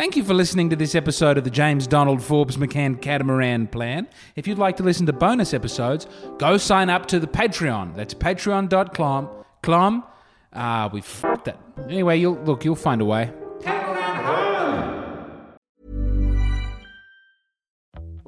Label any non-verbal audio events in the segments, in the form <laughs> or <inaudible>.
Thank you for listening to this episode of the James Donald Forbes McCann Catamaran Plan. If you'd like to listen to bonus episodes, go sign up to the Patreon. That's patreon.com. Clom. Ah, we fucked that. Anyway, you'll look, you'll find a way.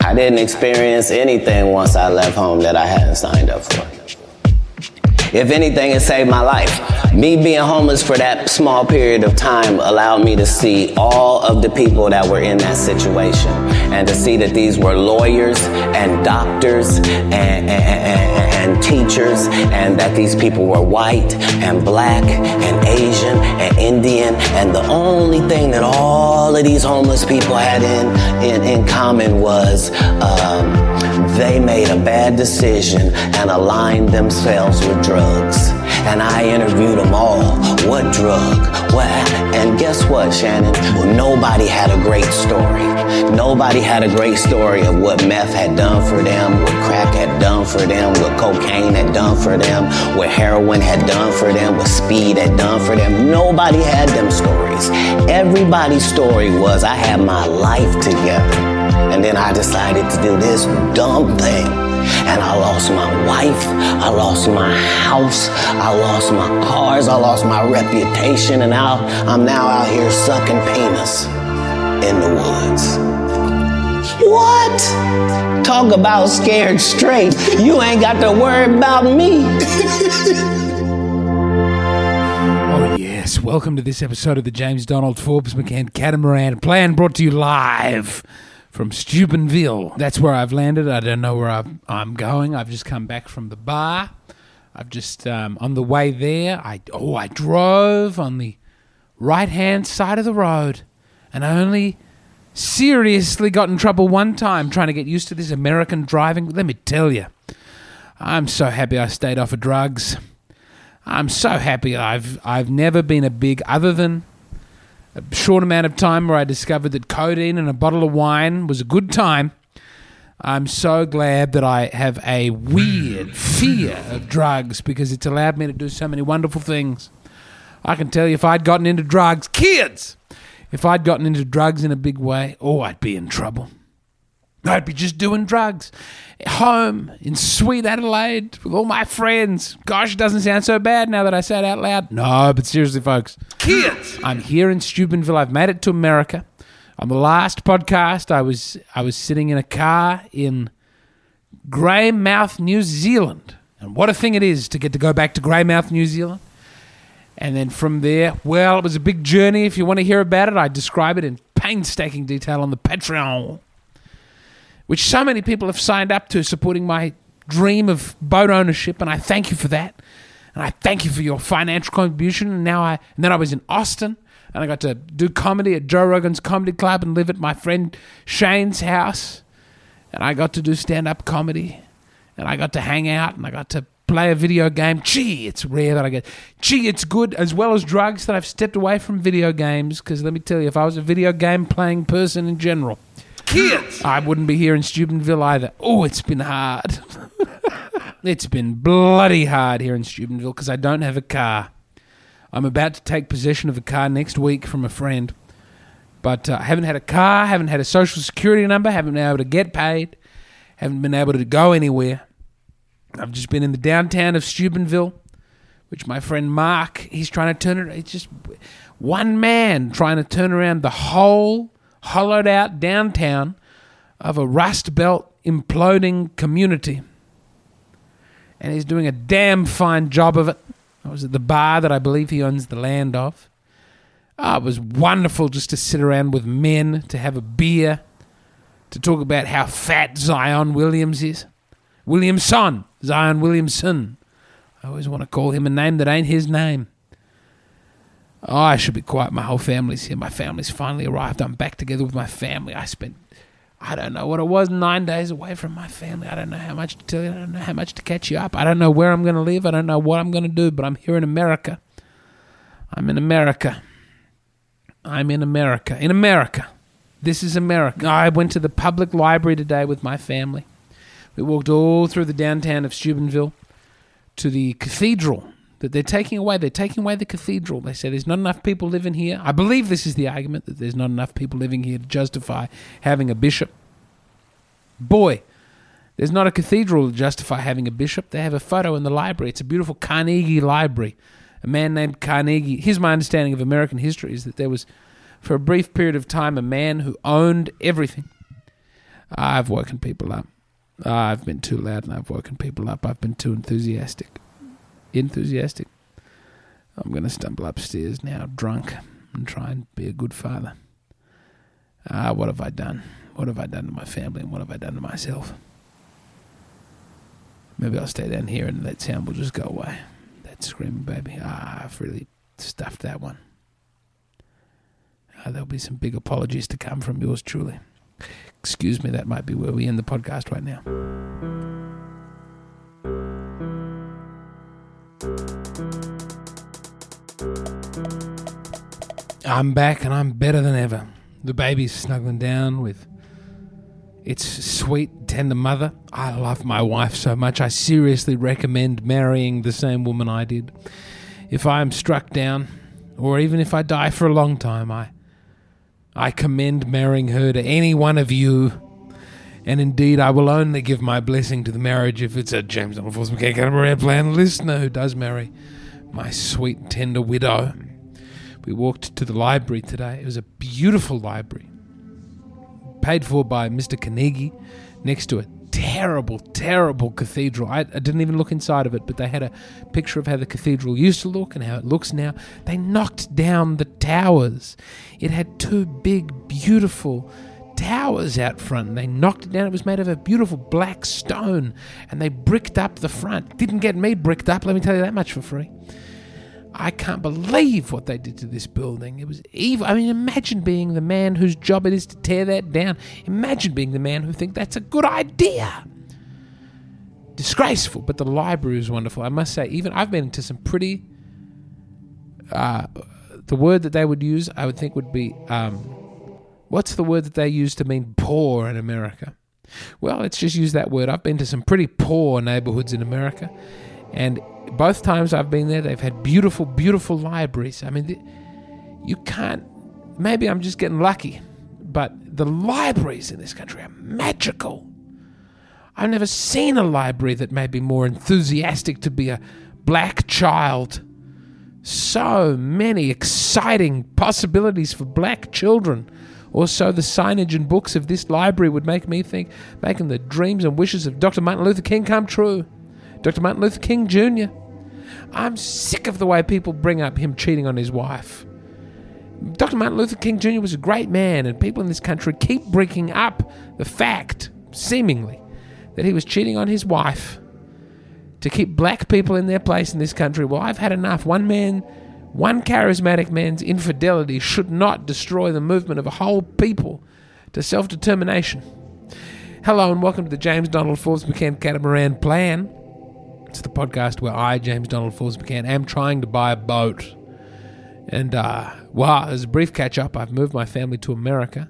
I didn't experience anything once I left home that I hadn't signed up for. If anything, it saved my life. Me being homeless for that small period of time allowed me to see all of the people that were in that situation and to see that these were lawyers and doctors and, and, and, and teachers and that these people were white and black and Asian and Indian and the only thing that all of these homeless people had in, in, in common was um, they made a bad decision and aligned themselves with drugs. And I interviewed them all. What drug? What? And guess what, Shannon? Well, nobody had a great story. Nobody had a great story of what meth had done for them, what crack had done for them, what cocaine had done for them, what heroin had done for them, what speed had done for them. Nobody had them stories. Everybody's story was I had my life together. And then I decided to do this dumb thing. And I lost my wife, I lost my house, I lost my cars, I lost my reputation, and now I'm now out here sucking penis in the woods. What? Talk about scared straight. You ain't got to worry about me. <laughs> Oh, yes. Welcome to this episode of the James Donald Forbes McCann Catamaran Plan brought to you live from Steubenville. That's where I've landed. I don't know where I'm, I'm going. I've just come back from the bar. I've just, um, on the way there, I, oh, I drove on the right hand side of the road and I only seriously got in trouble one time trying to get used to this American driving. Let me tell you, I'm so happy I stayed off of drugs. I'm so happy I've I've never been a big other than a short amount of time where I discovered that codeine and a bottle of wine was a good time. I'm so glad that I have a weird fear of drugs because it's allowed me to do so many wonderful things. I can tell you if I'd gotten into drugs, kids, if I'd gotten into drugs in a big way, oh, I'd be in trouble. I'd be just doing drugs. Home in sweet Adelaide with all my friends. Gosh, it doesn't sound so bad now that I say it out loud. No, but seriously, folks. Kids! I'm here in Steubenville. I've made it to America. On the last podcast, I was I was sitting in a car in Greymouth, New Zealand. And what a thing it is to get to go back to Greymouth, New Zealand. And then from there, well, it was a big journey. If you want to hear about it, I describe it in painstaking detail on the Patreon which so many people have signed up to supporting my dream of boat ownership, and I thank you for that. And I thank you for your financial contribution. And now I and then I was in Austin and I got to do comedy at Joe Rogan's Comedy Club and live at my friend Shane's house. And I got to do stand up comedy. And I got to hang out and I got to play a video game. Gee, it's rare that I get. Gee, it's good as well as drugs that I've stepped away from video games because let me tell you, if I was a video game playing person in general, kids. I wouldn't be here in Steubenville either. Oh, it's been hard. <laughs> it's been bloody hard here in Steubenville because I don't have a car. I'm about to take possession of a car next week from a friend, but uh, I haven't had a car, haven't had a social security number, haven't been able to get paid, haven't been able to go anywhere. I've just been in the downtown of Steubenville, which my friend Mark, he's trying to turn it. It's just one man trying to turn around the whole hollowed out downtown of a Rust Belt imploding community. And he's doing a damn fine job of it. I was at the bar that I believe he owns the land of. Oh, it was wonderful just to sit around with men, to have a beer, to talk about how fat Zion Williams is. Williamson, Zion Williamson. I always want to call him a name that ain't his name. Oh, I should be quiet. My whole family's here. My family's finally arrived. I'm back together with my family. I spent, I don't know what it was, nine days away from my family. I don't know how much to tell you. I don't know how much to catch you up. I don't know where I'm going to live. I don't know what I'm going to do, but I'm here in America. I'm in America. I'm in America. In America. This is America. I went to the public library today with my family. We walked all through the downtown of Steubenville to the cathedral that they're taking away. They're taking away the cathedral. They say there's not enough people living here. I believe this is the argument that there's not enough people living here to justify having a bishop. Boy, there's not a cathedral to justify having a bishop. They have a photo in the library. It's a beautiful Carnegie library. A man named Carnegie. Here's my understanding of American history is that there was, for a brief period of time, a man who owned everything. I've woken people up. I've been too loud and I've woken people up. I've been too enthusiastic enthusiastic. I'm going to stumble upstairs now, drunk, and try and be a good father. Ah, what have I done? What have I done to my family and what have I done to myself? Maybe I'll stay down here and that sound will just go away. That screaming baby. Ah, I've really stuffed that one. Ah, there'll be some big apologies to come from yours truly. Excuse me, that might be where we end the podcast right now. I'm back and I'm better than ever. The baby's snuggling down with its sweet, tender mother. I love my wife so much. I seriously recommend marrying the same woman I did. If I am struck down, or even if I die for a long time, I I commend marrying her to any one of you. And indeed, I will only give my blessing to the marriage if it's a James Donald Forbes McCann Catamaran Plan listener who does marry my sweet, tender widow. We walked to the library today. It was a beautiful library, paid for by Mr. Carnegie, next to a terrible, terrible cathedral. I, I, didn't even look inside of it, but they had a picture of how the cathedral used to look and how it looks now. They knocked down the towers. It had two big, beautiful towers out front. They knocked it down. It was made of a beautiful black stone, and they bricked up the front. Didn't get me bricked up, let me tell you that much for free. I can't believe what they did to this building. It was evil. I mean, imagine being the man whose job it is to tear that down. Imagine being the man who thinks that's a good idea. Disgraceful, but the library is wonderful. I must say, even I've been into some pretty. Uh, the word that they would use, I would think, would be um, what's the word that they use to mean poor in America? Well, let's just use that word. I've been to some pretty poor neighborhoods in America, and both times I've been there, they've had beautiful, beautiful libraries. I mean, you can't. Maybe I'm just getting lucky, but the libraries in this country are magical. I've never seen a library that made me more enthusiastic to be a black child. So many exciting possibilities for black children. Or so the signage and books of this library would make me think, making the dreams and wishes of Dr. Martin Luther King come true. Dr. Martin Luther King Jr. I'm sick of the way people bring up him cheating on his wife. Dr. Martin Luther King Jr. was a great man, and people in this country keep bringing up the fact, seemingly, that he was cheating on his wife to keep black people in their place in this country. Well, I've had enough. One man, one charismatic man's infidelity should not destroy the movement of a whole people to self determination. Hello, and welcome to the James Donald Forbes McCann Catamaran Plan. It's the podcast where I, James Donald Forbes McCann, am trying to buy a boat. And, uh, well, as a brief catch up, I've moved my family to America,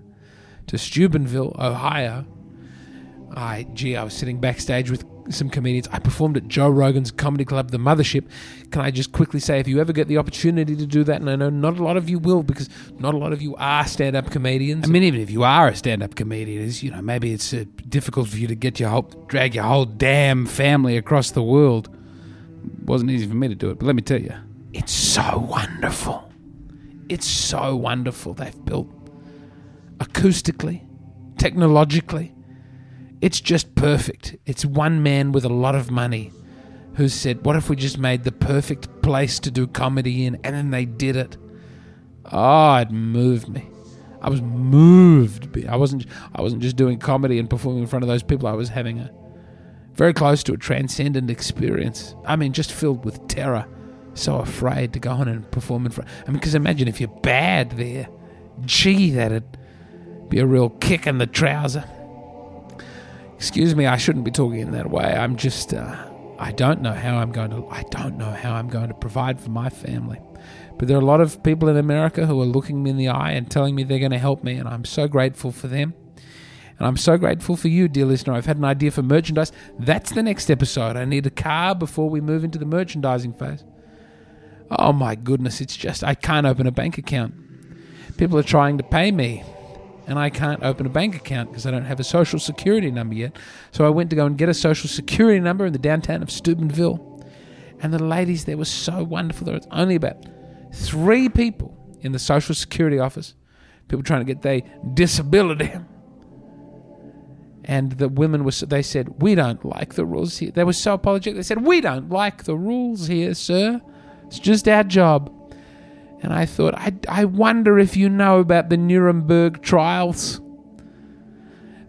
to Steubenville, Ohio. I, gee, I was sitting backstage with some comedians. I performed at Joe Rogan's comedy club, The Mothership. Can I just quickly say, if you ever get the opportunity to do that, and I know not a lot of you will, because not a lot of you are stand-up comedians. I mean, even if you are a stand-up comedian, is you know maybe it's uh, difficult for you to get your whole drag your whole damn family across the world. wasn't easy for me to do it, but let me tell you, it's so wonderful. It's so wonderful. They've built acoustically, technologically. It's just perfect. It's one man with a lot of money who said, What if we just made the perfect place to do comedy in? And then they did it. Oh, it moved me. I was moved. I wasn't I wasn't just doing comedy and performing in front of those people. I was having a very close to a transcendent experience. I mean, just filled with terror. So afraid to go on and perform in front. I mean, because imagine if you're bad there. Gee, that'd be a real kick in the trouser. Excuse me, I shouldn't be talking in that way. I'm just, uh, I don't know how I'm going to, I don't know how I'm going to provide for my family. But there are a lot of people in America who are looking me in the eye and telling me they're going to help me, and I'm so grateful for them. And I'm so grateful for you, dear listener. I've had an idea for merchandise. That's the next episode. I need a car before we move into the merchandising phase. Oh my goodness, it's just, I can't open a bank account. People are trying to pay me and I can't open a bank account because I don't have a social security number yet. So I went to go and get a social security number in the downtown of Steubenville. And the ladies there were so wonderful. There was only about three people in the social security office, people trying to get their disability. And the women were, they said, We don't like the rules here. They were so apologetic. They said, We don't like the rules here, sir. It's just our job. And I thought, I, I wonder if you know about the Nuremberg trials.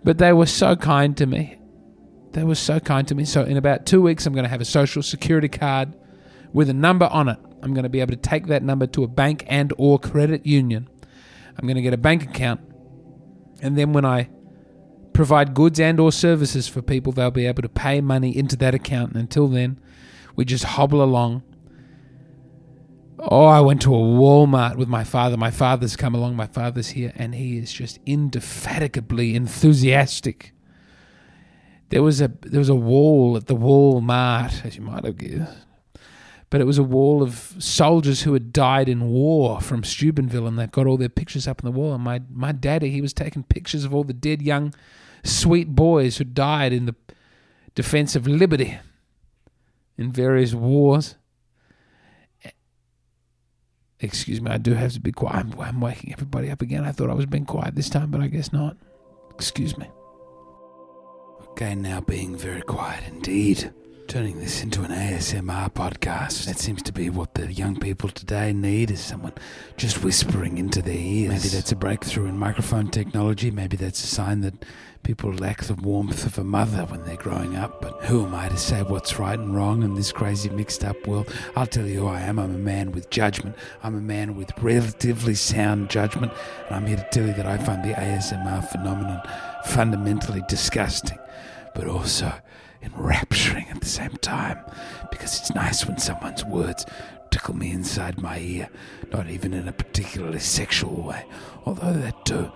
But they were so kind to me. They were so kind to me. So in about two weeks, I'm going to have a social security card with a number on it. I'm going to be able to take that number to a bank and or credit union. I'm going to get a bank account. And then when I provide goods and or services for people, they'll be able to pay money into that account. And until then, we just hobble along Oh, I went to a Walmart with my father. My father's come along, my father's here, and he is just indefatigably enthusiastic. There was a there was a wall at the Walmart, as you might have guessed. But it was a wall of soldiers who had died in war from Steubenville, and they've got all their pictures up on the wall. And my, my daddy, he was taking pictures of all the dead young, sweet boys who died in the defense of liberty in various wars. Excuse me, I do have to be quiet. I'm, I'm waking everybody up again. I thought I was being quiet this time, but I guess not. Excuse me. Okay, now being very quiet indeed. Turning this into an ASMR podcast. That seems to be what the young people today need is someone just whispering into their ears. Maybe that's a breakthrough in microphone technology. Maybe that's a sign that people lack the warmth of a mother when they're growing up. But who am I to say what's right and wrong in this crazy mixed up world? I'll tell you who I am. I'm a man with judgment. I'm a man with relatively sound judgment. And I'm here to tell you that I find the ASMR phenomenon fundamentally disgusting, but also enrapturing at the same time because it's nice when someone's words tickle me inside my ear, not even in a particularly sexual way, although that too.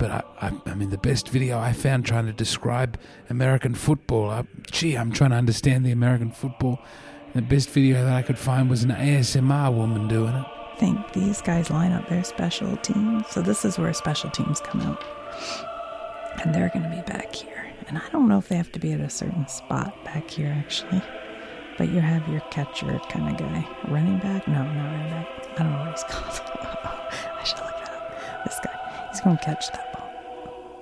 But I, I, I mean, the best video I found trying to describe American football. I, gee, I'm trying to understand the American football. The best video that I could find was an ASMR woman doing it. I think these guys line up their special teams. So this is where special teams come out. And they're going to be back here. And I don't know if they have to be at a certain spot back here, actually. But you have your catcher kind of guy. Running back? No, not running back. I don't know what he's <laughs> called. I should look that up. This guy. He's going to catch that.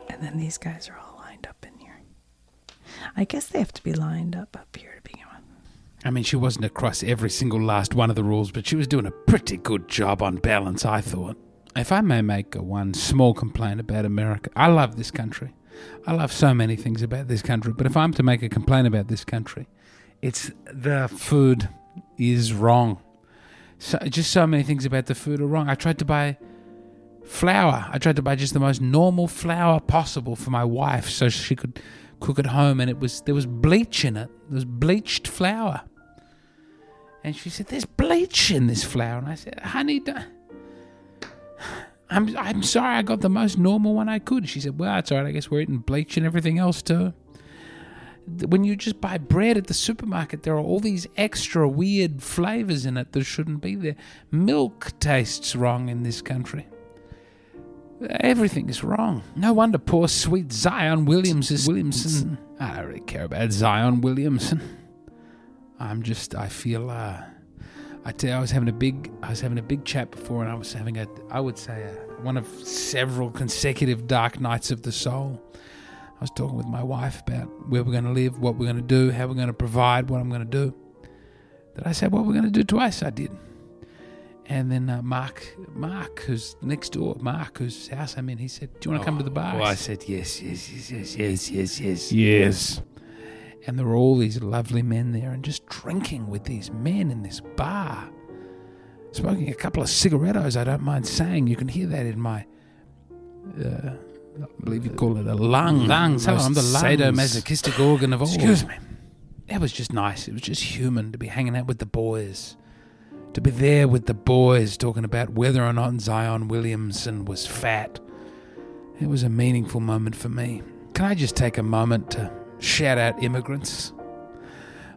And then these guys are all lined up in here. I guess they have to be lined up up here to begin with. I mean, she wasn't across every single last one of the rules, but she was doing a pretty good job on balance, I thought. If I may make a one small complaint about America, I love this country. I love so many things about this country, but if I'm to make a complaint about this country, it's the food is wrong. So just so many things about the food are wrong. I tried to buy flour. I tried to buy just the most normal flour possible for my wife so she could cook at home and it was there was bleach in it. There was bleached flour. And she said, There's bleach in this flour. And I said, Honey, I'm I'm sorry, I got the most normal one I could. She said, Well, it's all right. I guess we're eating bleach and everything else too. when you just buy bread at the supermarket, there are all these extra weird flavors in it that shouldn't be there. Milk tastes wrong in this country. Everything is wrong. No wonder poor sweet Zion Williams is Williamson. I don't really care about Zion Williamson. I'm just I feel uh I tell you, I was having a big I was having a big chat before and I was having a I would say a, one of several consecutive dark nights of the soul. I was talking with my wife about where we're going to live, what we're going to do, how we're going to provide, what I'm going to do. Did I say what we're going to do twice? I did. And then uh, Mark, Mark, who's next door, Mark, whose house I'm in, he said, "Do you want to come to the bar?" Oh, I said, "Yes, yes, yes, yes, yes, yes, yes, yes." And there were all these lovely men there, and just drinking with these men in this bar, smoking a couple of cigarettos. I don't mind saying, you can hear that in my, uh, I believe you call it a lung. Lungs. Hello, I'm the lungs. sadomasochistic organ of all. Excuse me. It was just nice. It was just human to be hanging out with the boys to be there with the boys talking about whether or not Zion Williamson was fat. It was a meaningful moment for me. Can I just take a moment to shout out immigrants?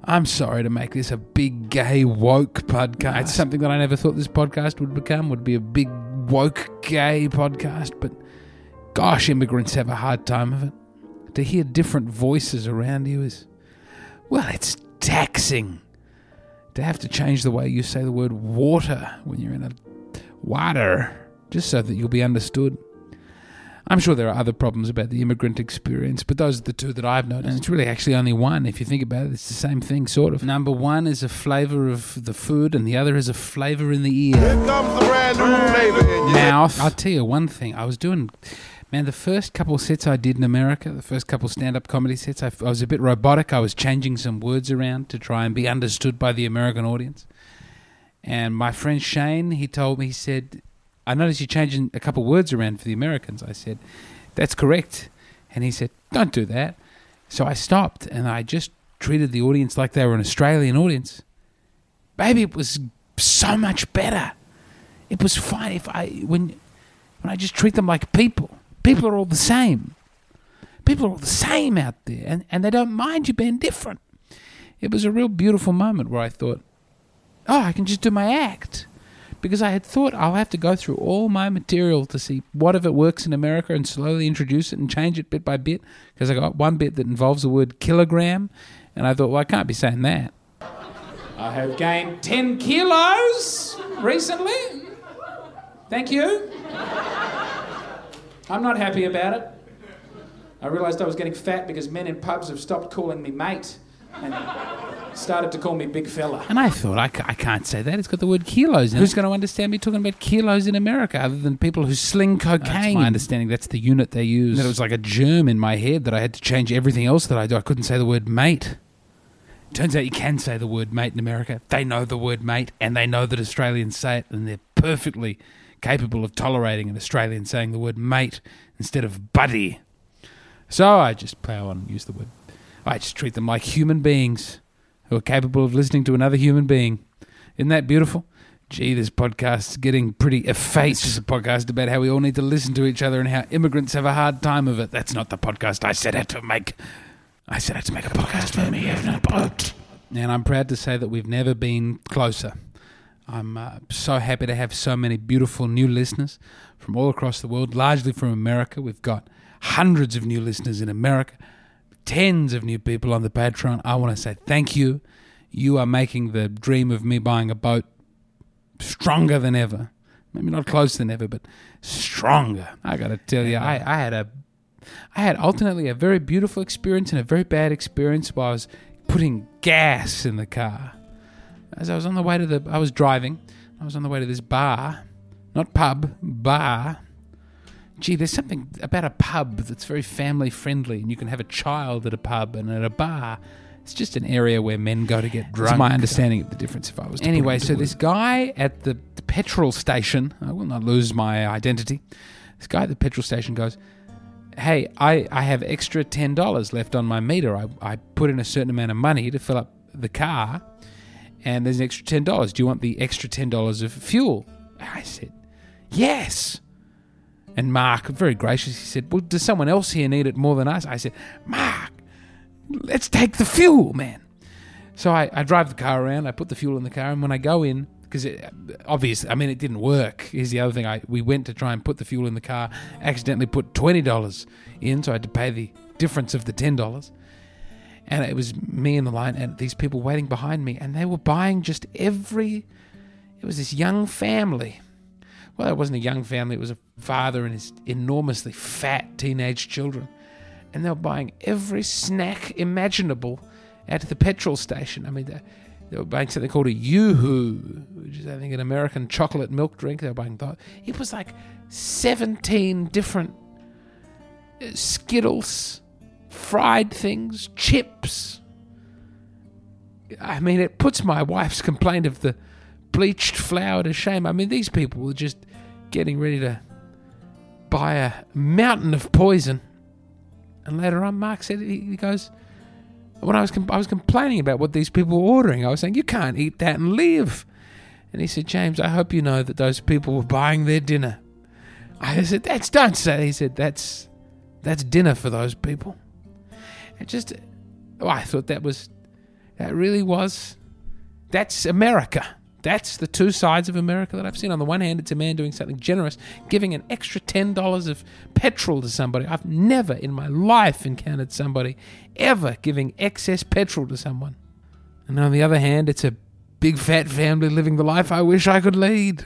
I'm sorry to make this a big gay woke podcast. It's something that I never thought this podcast would become, would be a big woke gay podcast, but gosh, immigrants have a hard time of it. To hear different voices around you is, well, it's taxing to have to change the way you say the word water when you're in a water, just so that you'll be understood. I'm sure there are other problems about the immigrant experience, but those are the two that I've noticed. And it's really actually only one. If you think about it, it's the same thing, sort of. Number one is a flavor of the food, and the other is a flavor in the ear. comes the brand new flavor in your Mouth. I'll tell you one thing. I was doing, man, the first couple sets I did in America, the first couple stand up comedy sets, I, I was a bit robotic. I was changing some words around to try and be understood by the American audience. And my friend Shane, he told me, he said, I noticed you're changing a couple words around for the Americans. I said, That's correct. And he said, Don't do that. So I stopped and I just treated the audience like they were an Australian audience. Baby, it was so much better. It was fine if I when when I just treat them like people. People are all the same. People are all the same out there, and, and they don't mind you being different. It was a real beautiful moment where I thought, oh, I can just do my act. Because I had thought I'll have to go through all my material to see what if it works in America and slowly introduce it and change it bit by bit. Because I got one bit that involves the word kilogram, and I thought, well, I can't be saying that. I have gained 10 kilos recently. Thank you. I'm not happy about it. I realised I was getting fat because men in pubs have stopped calling me mate and started to call me big fella. And I thought, I, can't say that. It's got the word kilos in it. Who's going to understand me talking about kilos in America other than people who sling cocaine? That's my understanding. That's the unit they use. That it was like a germ in my head that I had to change everything else that I do. I couldn't say the word mate. Turns out you can say the word mate in America. They know the word mate and they know that Australians say it and they're perfectly capable of tolerating an Australian saying the word mate instead of buddy. So I just plow on and use the word. I just treat them like human beings who are capable of listening to another human being. Isn't that beautiful? Gee, this podcast's getting pretty effete. It's just a podcast about how we all need to listen to each other and how immigrants have a hard time of it. That's not the podcast I set out to make. I set out to make a podcast for me in a boat. And I'm proud to say that we've never been closer. I'm uh, so happy to have so many beautiful new listeners from all across the world, largely from America. We've got hundreds of new listeners in America, tens of new people on the Patreon. I want to say thank you. You are making the dream of me buying a boat stronger than ever. Maybe not closer than ever, but stronger. I got to tell you, I, I had a, I had alternately a very beautiful experience and a very bad experience while I was putting gas in the car. As I was on the way to the, I was driving. I was on the way to this bar, not pub, bar. Gee, there's something about a pub that's very family friendly, and you can have a child at a pub and at a bar. It's just an area where men go to get drunk. That's my understanding of the difference. If I was anyway, so this guy at the petrol station, I will not lose my identity. This guy at the petrol station goes, "Hey, I, I have extra ten dollars left on my meter. I, I put in a certain amount of money to fill up the car, and there's an extra ten dollars. Do you want the extra ten dollars of fuel?" I said, "Yes." And Mark, very gracious, he said, Well, does someone else here need it more than us? I said, Mark, let's take the fuel, man. So I, I drive the car around. I put the fuel in the car, and when I go in, because obviously, I mean, it didn't work. Here's the other thing: I we went to try and put the fuel in the car, accidentally put twenty dollars in, so I had to pay the difference of the ten dollars. And it was me in the line, and these people waiting behind me, and they were buying just every. It was this young family. Well, it wasn't a young family; it was a father and his enormously fat teenage children, and they were buying every snack imaginable at the petrol station. I mean, they, they were buying something called a Yoo-Hoo, which is, I think, an American chocolate milk drink. They were buying that. It was like 17 different uh, Skittles, fried things, chips. I mean, it puts my wife's complaint of the bleached flour to shame. I mean, these people were just getting ready to buy a mountain of poison. And later on, Mark said, he goes, when I was I was complaining about what these people were ordering, I was saying you can't eat that and live. And he said, James, I hope you know that those people were buying their dinner. I said, that's don't say. He said, that's that's dinner for those people. And just, oh, I thought that was, that really was, that's America. That's the two sides of America that I've seen. On the one hand, it's a man doing something generous, giving an extra $10 of petrol to somebody. I've never in my life encountered somebody ever giving excess petrol to someone. And on the other hand, it's a big fat family living the life I wish I could lead.